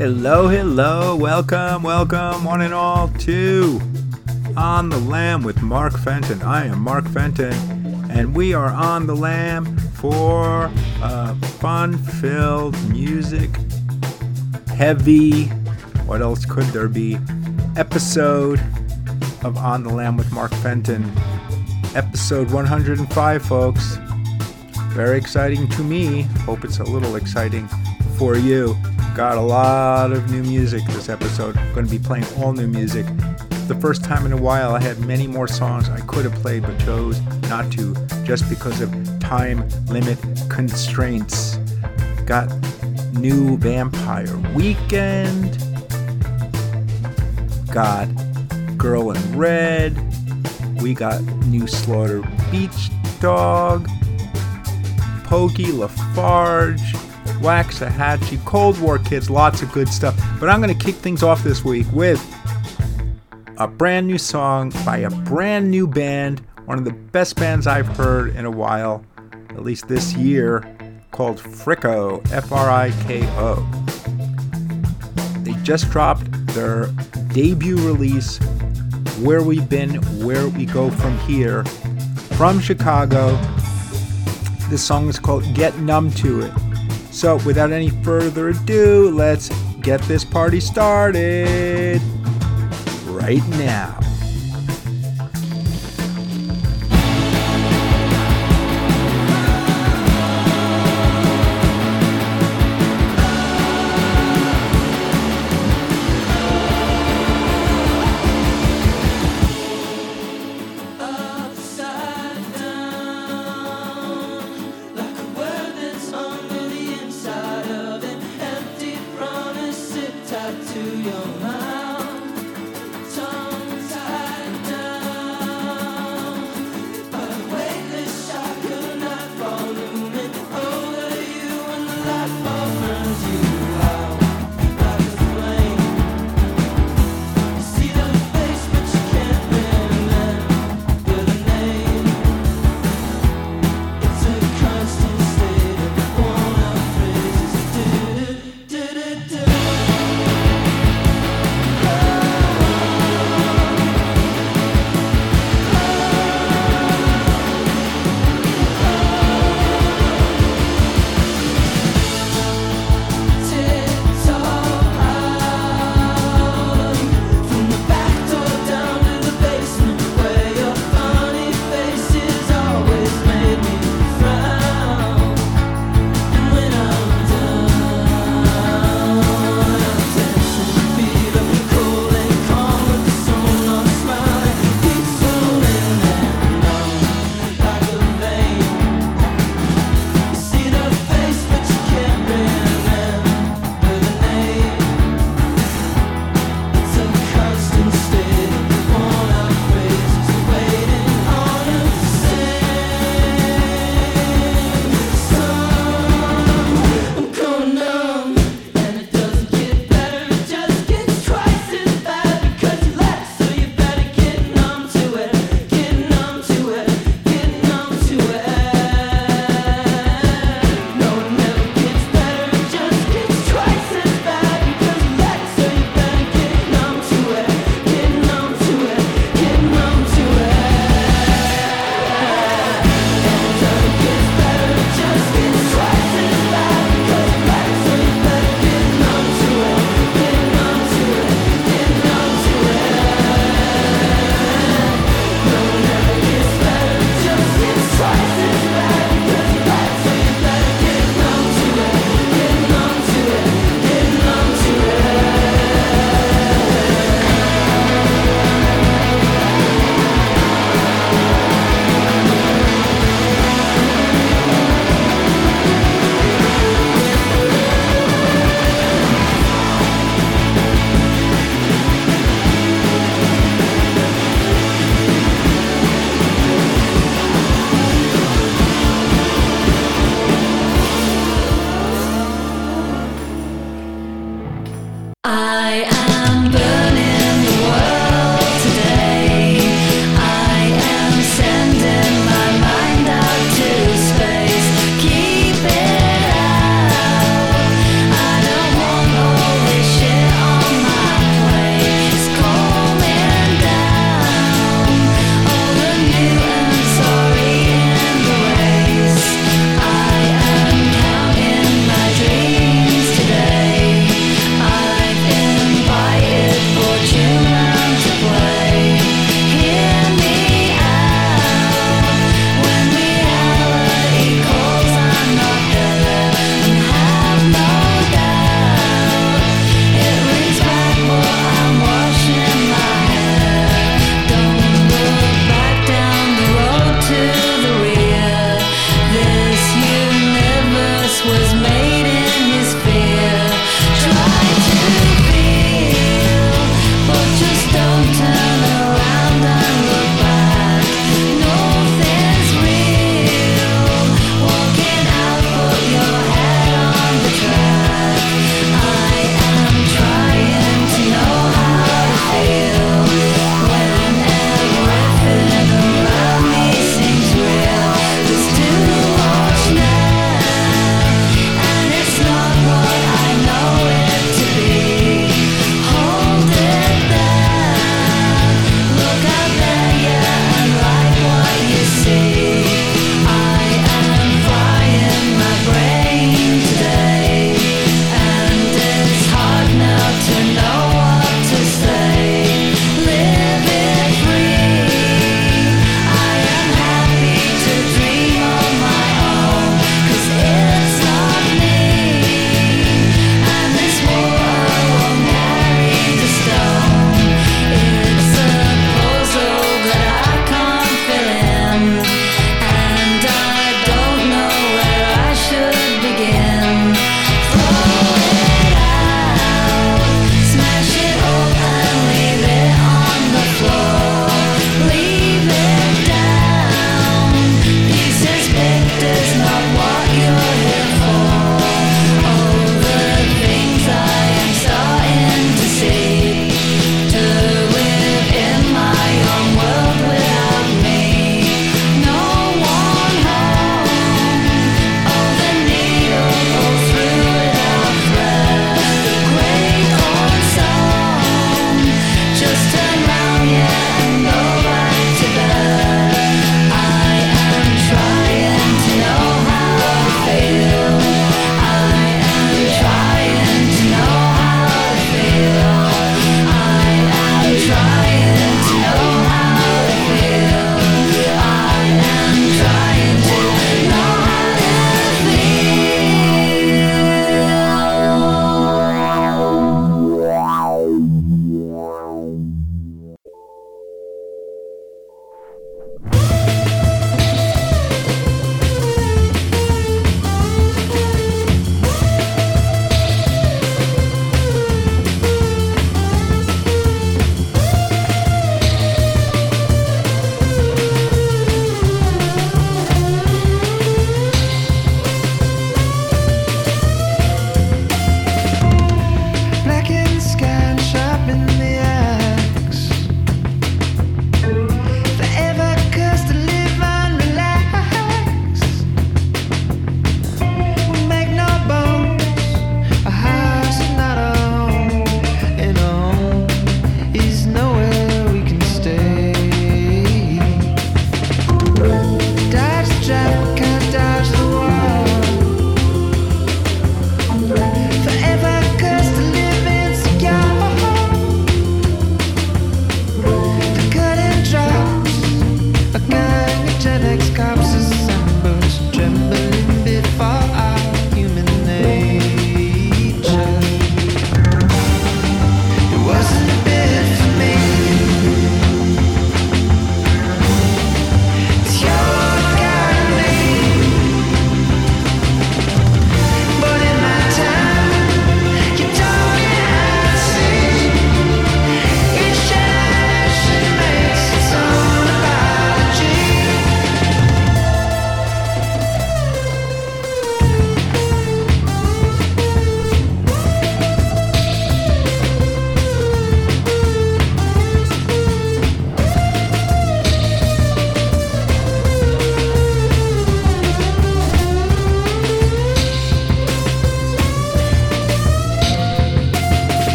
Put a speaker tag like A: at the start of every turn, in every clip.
A: Hello, hello, welcome, welcome, one and all, to On the Lam with Mark Fenton. I am Mark Fenton, and we are on the Lam for a fun filled music heavy, what else could there be? Episode of On the Lam with Mark Fenton. Episode 105, folks. Very exciting to me. Hope it's a little exciting for you. Got a lot of new music this episode. I'm going to be playing all new music. The first time in a while, I had many more songs I could have played but chose not to just because of time limit constraints. Got new Vampire Weekend. Got Girl in Red. We got new Slaughter Beach Dog. Pokey Lafarge. Waxahatchee, Cold War Kids, lots of good stuff. But I'm going to kick things off this week with a brand new song by a brand new band, one of the best bands I've heard in a while, at least this year, called Friko, F R I K O. They just dropped their debut release, Where We've Been, Where We Go From Here, from Chicago. This song is called Get Numb to It. So, without any further ado, let's get this party started right now.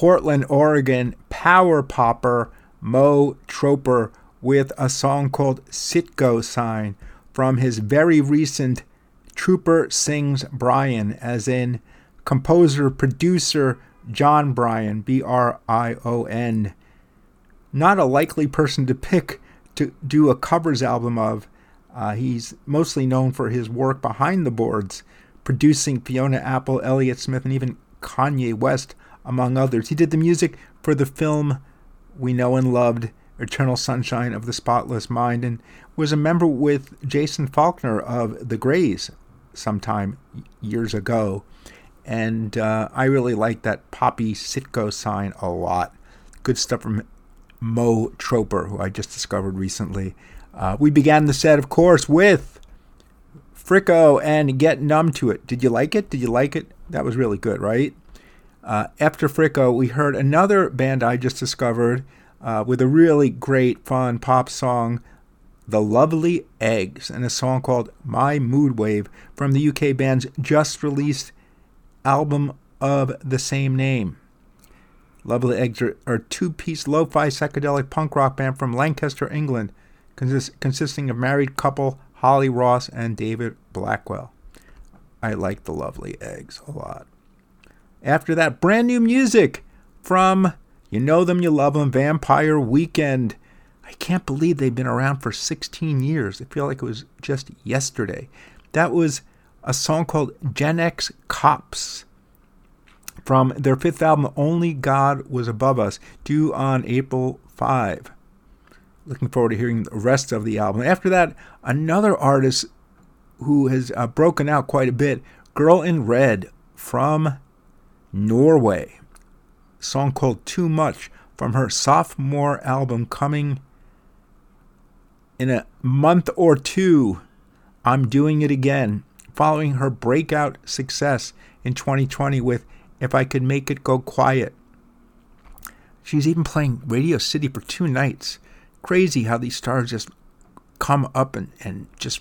A: Portland, Oregon power popper Mo Troper with a song called Citgo Sign from his very recent Troper sings Brion, as in composer, producer Jon Brion, B R I O N. Not a likely person to pick to do a covers album of. Uh, he's mostly known for his work behind the boards, producing Fiona Apple, Elliott Smith, and even Kanye West, among others. He did the music for the film we know and loved, Eternal Sunshine of the Spotless Mind, and was a member with Jason Falkner of The Grays sometime years ago. And uh, I really like that poppy Citgo sign a lot. Good stuff from Mo Troper, who I just discovered recently. Uh, we began the set, of course, with Friko and Get Numb to It. Did you like it? Did you like it? That was really good, right? Uh, after Friko, we heard another band I just discovered uh, with a really great, fun pop song, The Lovely Eggs, and a song called My Mood Wave from the UK band's just released album of the same name. Lovely Eggs are, a two piece lo fi psychedelic punk rock band from Lancaster, England, consist, consisting of married couple Holly Ross and David Blackwell. I like the Lovely Eggs a lot. After that, brand new music from You Know Them, You Love Them, Vampire Weekend. I can't believe they've been around for 16 years. I feel like it was just yesterday. That was a song called Gen X Cops from their fifth album, Only God Was Above Us, due on April 5. Looking forward to hearing the rest of the album. After that, another artist who has uh, broken out quite a bit, Girl in Red from Norway. A song called Too Much from her sophomore album coming in a month or two. I'm doing it again, following her breakout success in 2020 with If I Could Make It Go Quiet. She's even playing Radio City for two nights. Crazy how these stars just come up and, and just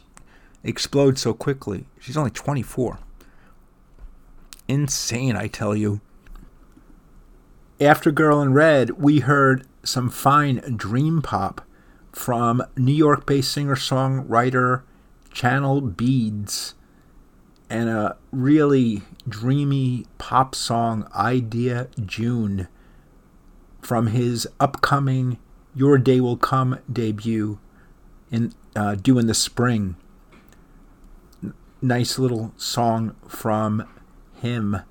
A: explode so quickly. She's only 24 insane, I tell you. After Girl in Red, we heard some fine dream pop from New York based singer songwriter Chanel Beads and a really dreamy pop song, Idea June, from his upcoming Your Day Will Come debut in uh, due in the spring. Nice little song from him.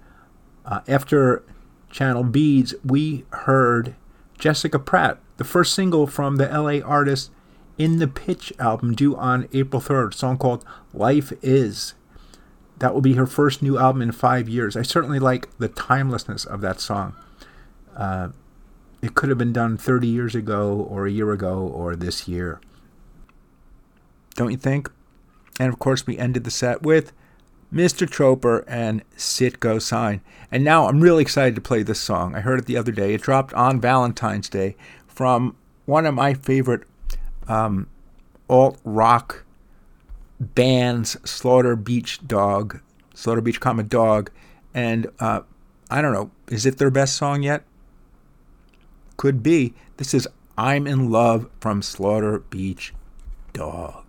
A: Uh, after Chanel Beads, we heard Jessica Pratt, the first single from the LA artist In the Pitch album due on April 3rd, song called Life Is. That will be her first new album in five years. I certainly like the timelessness of that song. Uh, it could have been done 30 years ago, or a year ago, or this year. Don't you think? And of course, we ended the set with Mr. Troper and Citgo Sign. And now I'm really excited to play this song. I heard it the other day. It dropped on Valentine's Day from one of my favorite um, alt rock bands, Slaughter Beach Dog, Slaughter Beach Comma Dog. And uh, I don't know, is it their best song yet? Could be. This is I'm in Love from Slaughter Beach Dog.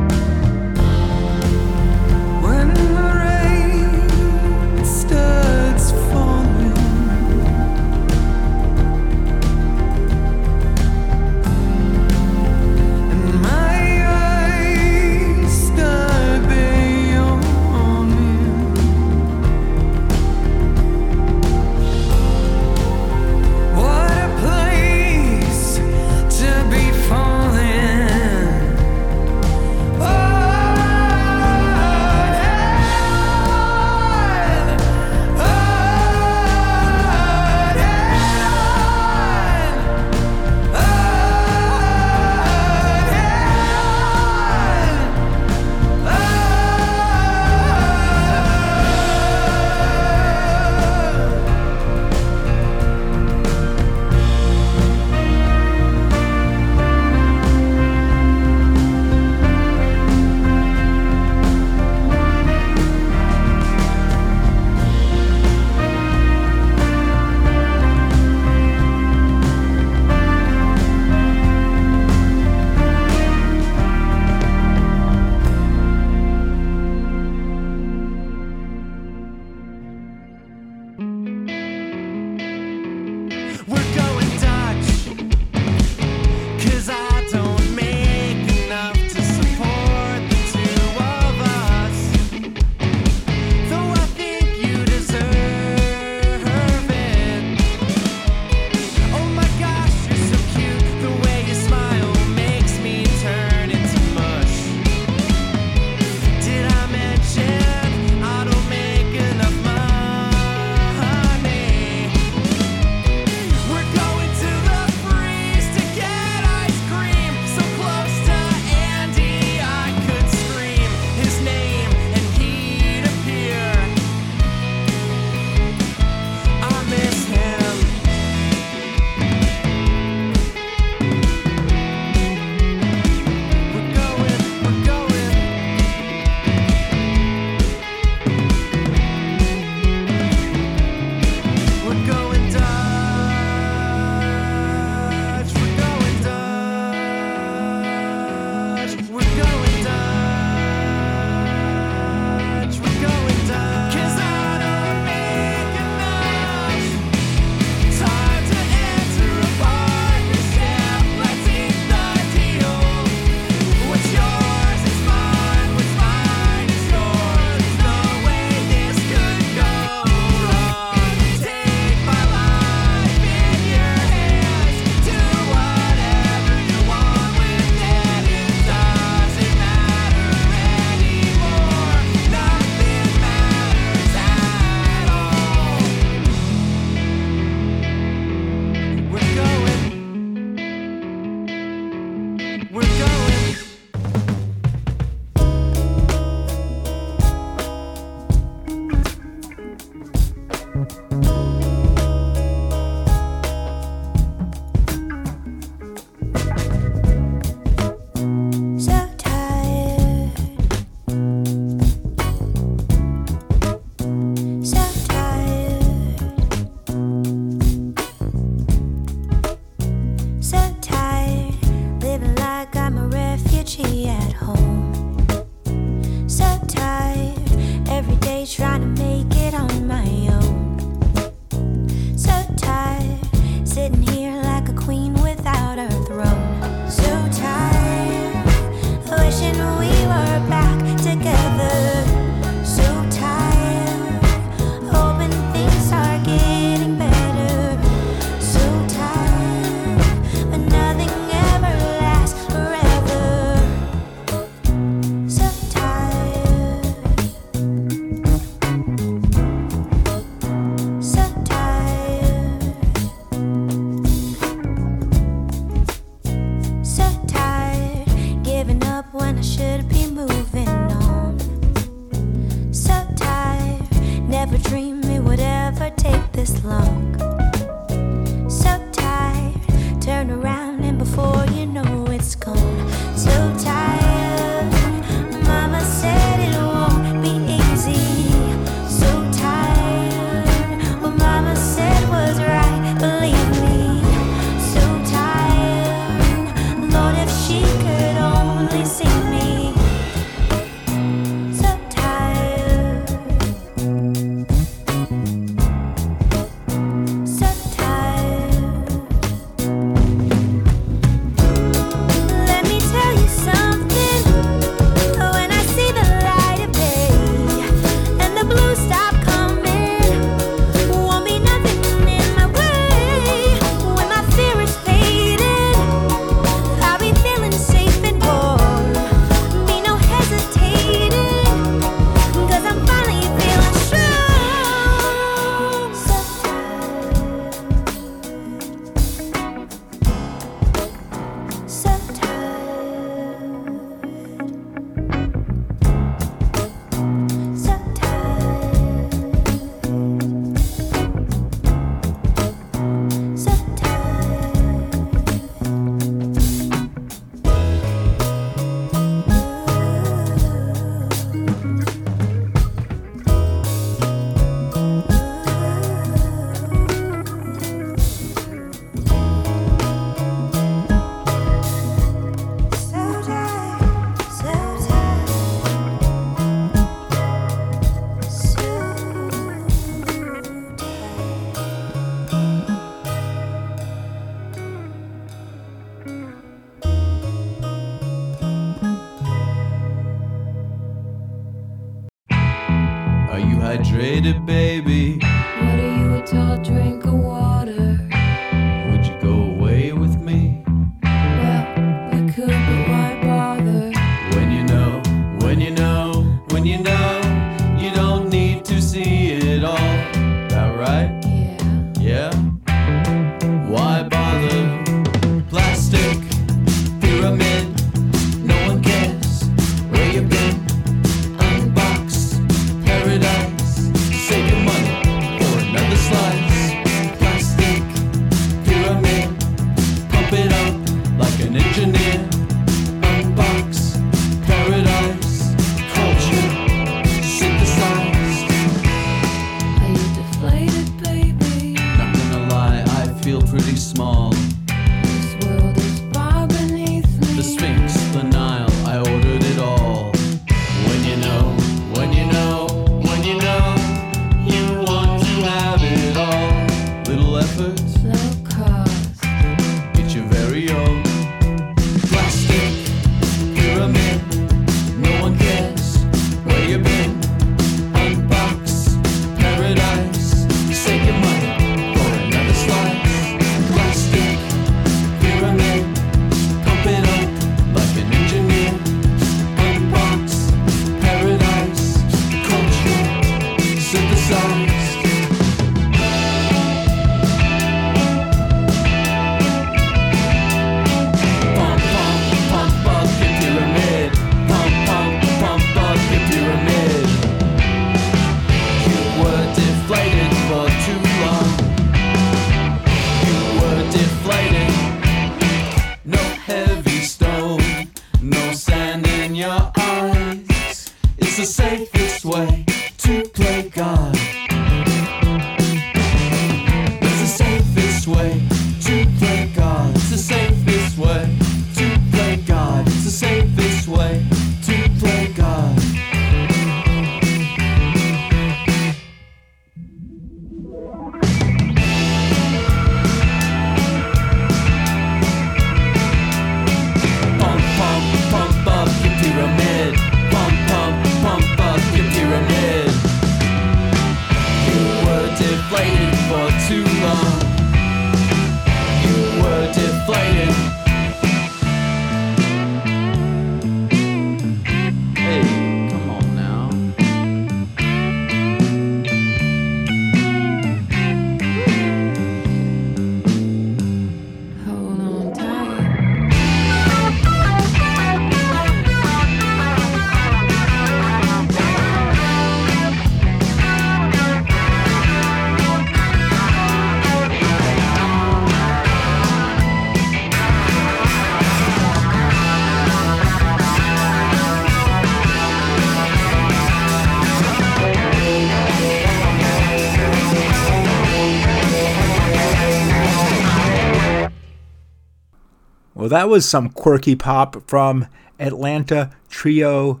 A: Well, that was some quirky pop from Atlanta trio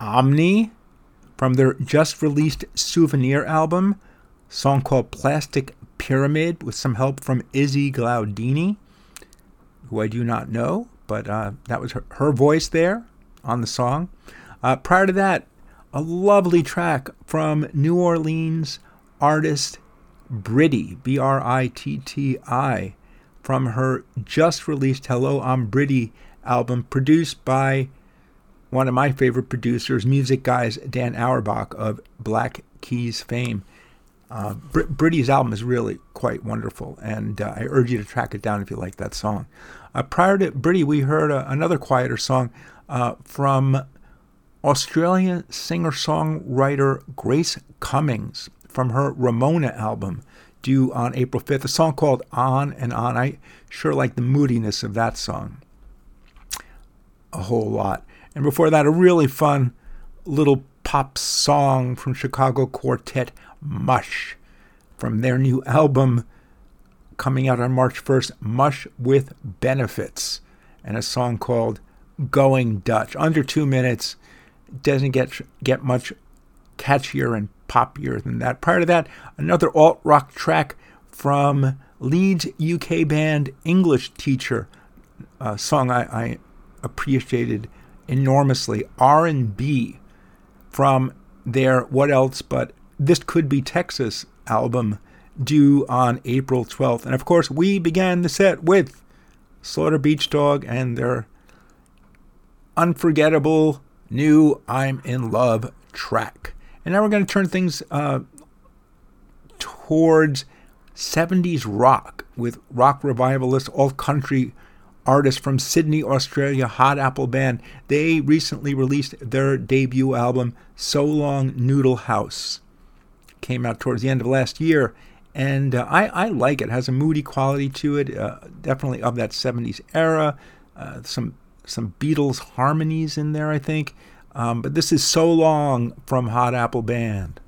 A: Omni from their just released Souvenir album, song called Plastic Pyramid with some help from Izzy Glaudini, who I do not know, but uh, that was her, her voice there on the song. Uh, prior to that, a lovely track from New Orleans artist Britti, B R I T T I, from her just released Hello, I'm Britti album, produced by one of my favorite producers, music guys Dan Auerbach of Black Keys fame. Uh, Br- Britti's album is really quite wonderful, and uh, I urge you to track it down if you like that song. Uh, prior to Britti, we heard uh, another quieter song uh, from Australian singer songwriter Grace Cummings from her Ramona album, due on April 5th, a song called On and On. I sure like the moodiness of that song a whole lot. And before that, a really fun little pop song from Chicago quartet Mush from their new album coming out on March 1st, Mush with Benefits, and a song called Going Dutch. Under two minutes, doesn't get get much catchier and poppier than that. Prior to that, another alt rock track from Leeds UK band English Teacher, a song I, I appreciated enormously. R&B from their What Else But This Could Be Texas album due on April 12th. And of course, we began the set with Slaughter Beach Dog and their unforgettable new I'm in Love track. And now we're going to turn things uh, towards 70s rock with rock revivalist, alt country artist from Sydney, Australia, Hot Apple Band. They recently released their debut album, So Long Noodle House. Came out towards the end of last year. And uh, I, I like it. it. Has a moody quality to it, uh, definitely of that 70s era. Uh, some some Beatles harmonies in there, I think. Um, but this is So Long from Hot Apple Band.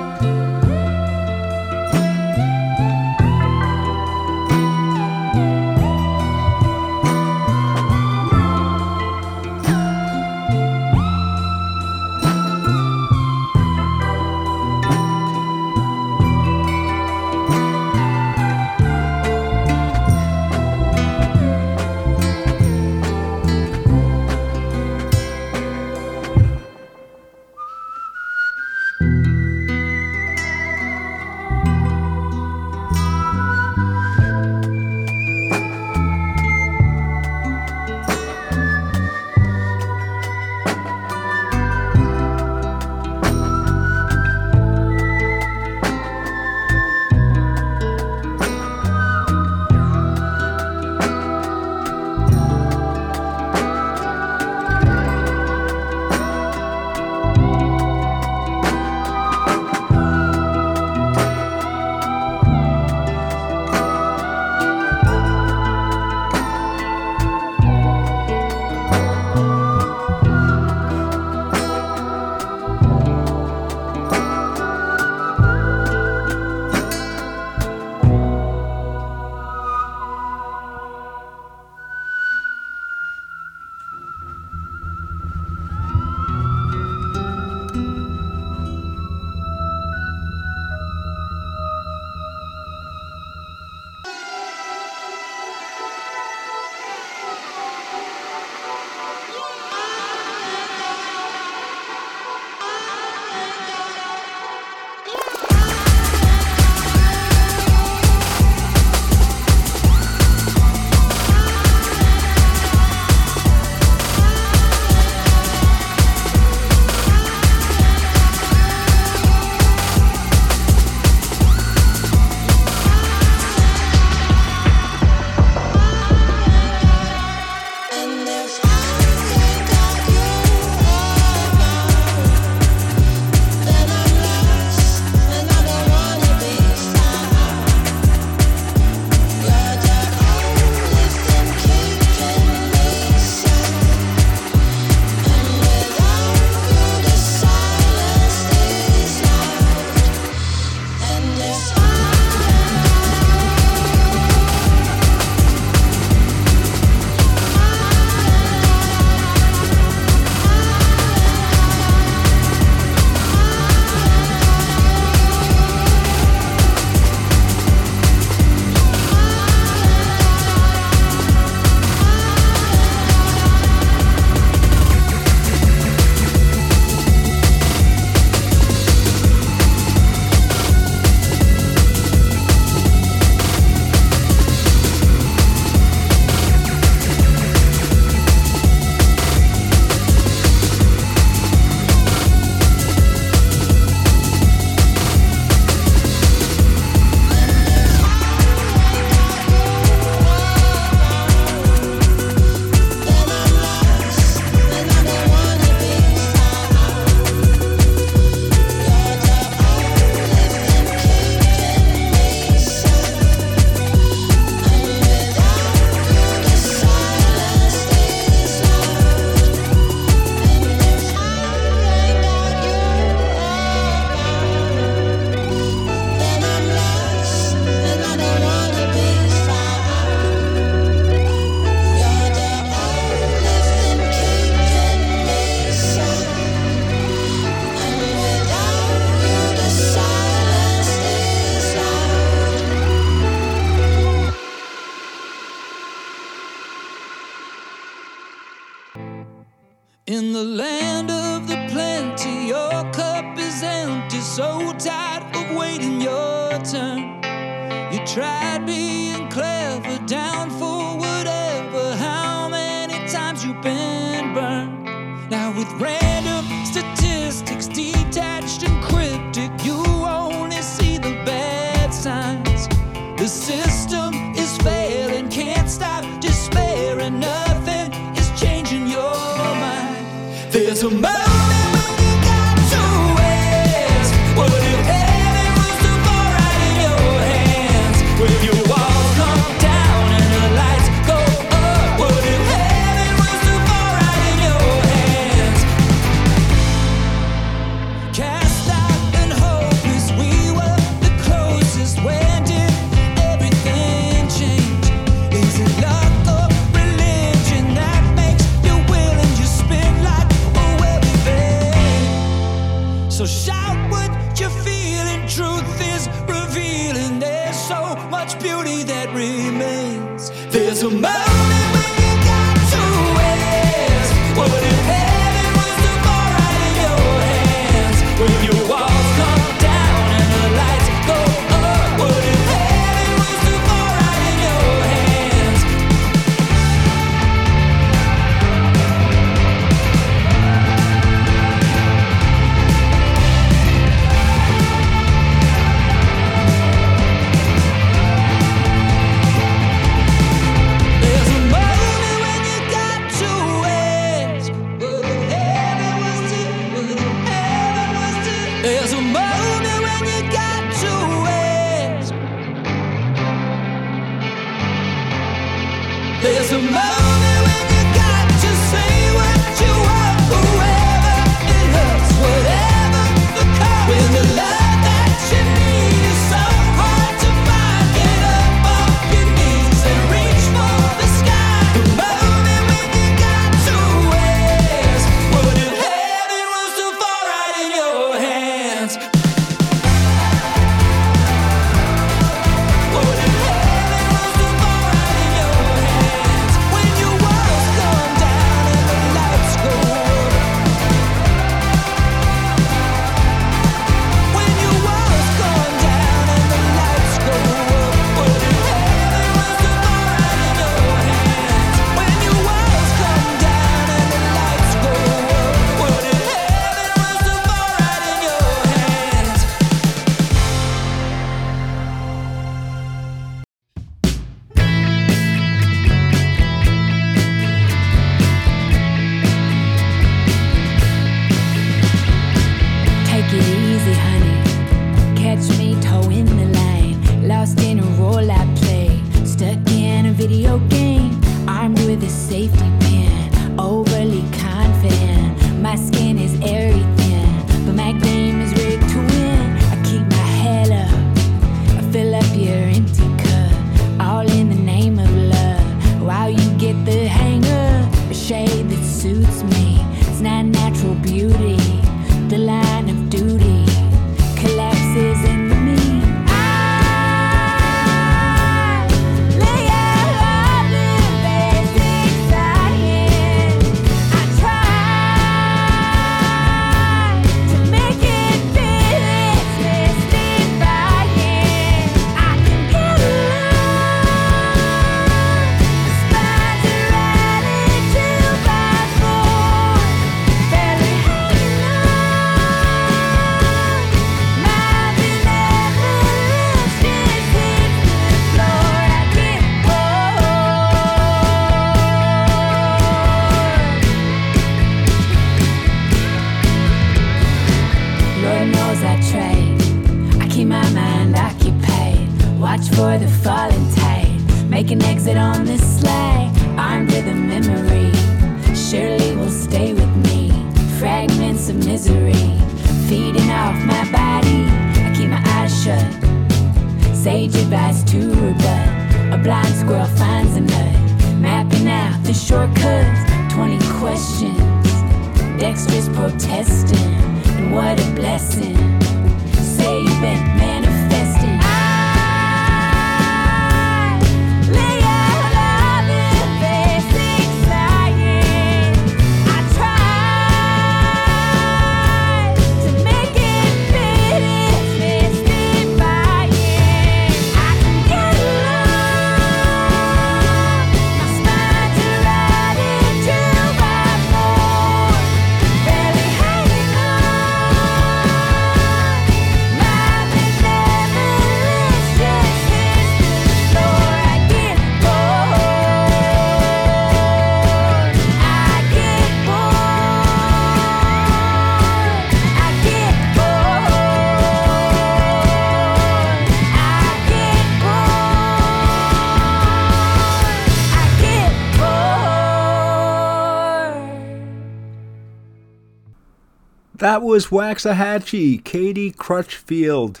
B: Was
A: Waxahatchee, Katie Crutchfield,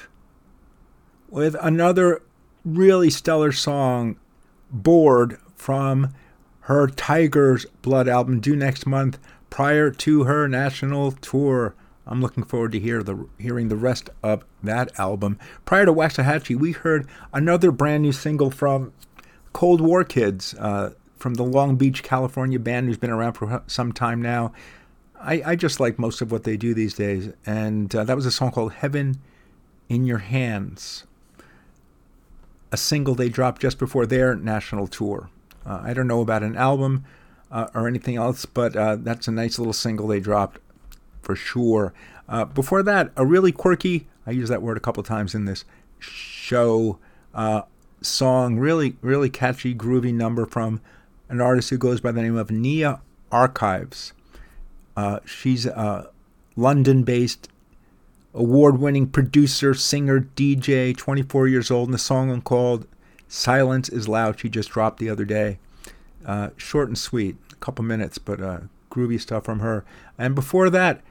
A: with another really stellar song, Bored, from her Tiger's Blood album, due next month, prior to her national tour. I'm looking forward to hear the, hearing the rest of that album. Prior to Waxahatchee, we heard another brand new single from Cold War Kids, uh, from the Long Beach, California band who's been around for some time now. I, I just like most of what they do these days. And uh, that was a song called Heaven in Your Hands, a single they dropped just before their national tour. Uh, I don't know about an album uh, or anything else, but uh, that's a nice little single they dropped for sure. Uh, before that, a really quirky, I use that word a couple times in this show, uh, song, really, really catchy, groovy number from an artist who goes by the name of Nia Archives. Uh, she's a London based award winning producer, singer, DJ, 24 years old, and the song called Silence is Loud, she just dropped the other day. Uh, short and sweet, a couple minutes, but uh, groovy stuff from her. And before that,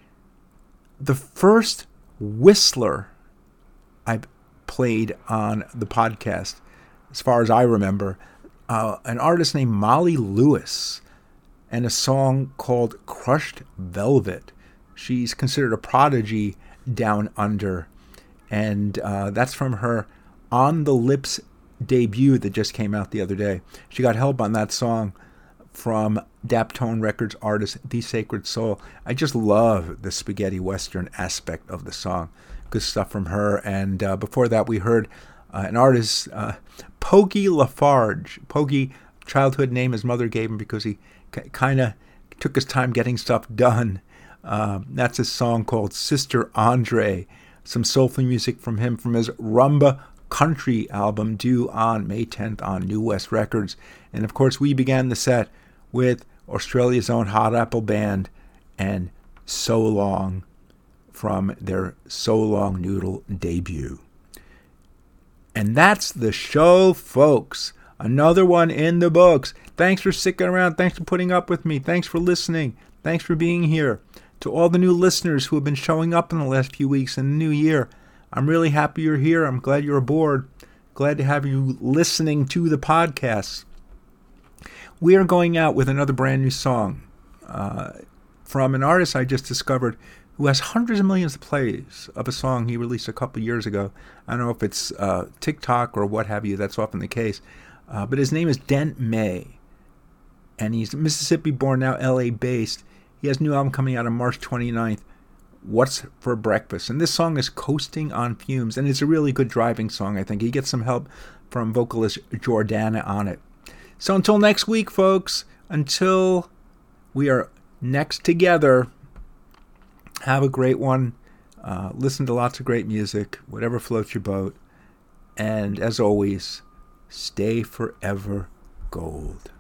A: the first Whistler I've played on the podcast, as far as I remember, uh, an artist named Molly Lewis and a song called Crushed Velvet. She's considered a prodigy down under, and uh, that's from her On the Lips debut that just came out the other day. She got help on that song from Daptone Records artist The Sacred Soul. I just love the spaghetti western aspect of the song. Good stuff from her. And uh, before that, we heard uh, an artist, uh, Pokey Lafarge. Pokey, childhood name his mother gave him because he kind of took his time getting stuff done. Uh, that's a song called Sister Andre. Some soulful music from him from his Rumba Country album due on May 10th on New West Records. And of course, we began the set with Australia's own Hot Apple Band and So Long from their So Long Noodle debut. And that's the show, folks. Another one in the books. Thanks for sticking around. Thanks for putting up with me. Thanks for listening. Thanks for being here. To all the new listeners who have been showing up in the last few weeks in the new year, I'm really happy you're here. I'm glad you're aboard. Glad to have you listening to the podcast. We are going out with another brand new song uh, from an artist I just discovered who has hundreds of millions of plays of a song he released a couple years ago. I don't know if it's uh, TikTok or what have you, that's often the case. Uh, but his name is Dent May, and he's Mississippi born, now LA based. He has a new album coming out on March 29th. What's for Breakfast? And this song is Coasting on Fumes, and it's a really good driving song, I think. He gets some help from vocalist Jordana on it. So until next week, folks, until we are next together, have a great one. Uh, listen to lots of great music, whatever floats your boat. And as always, stay forever gold.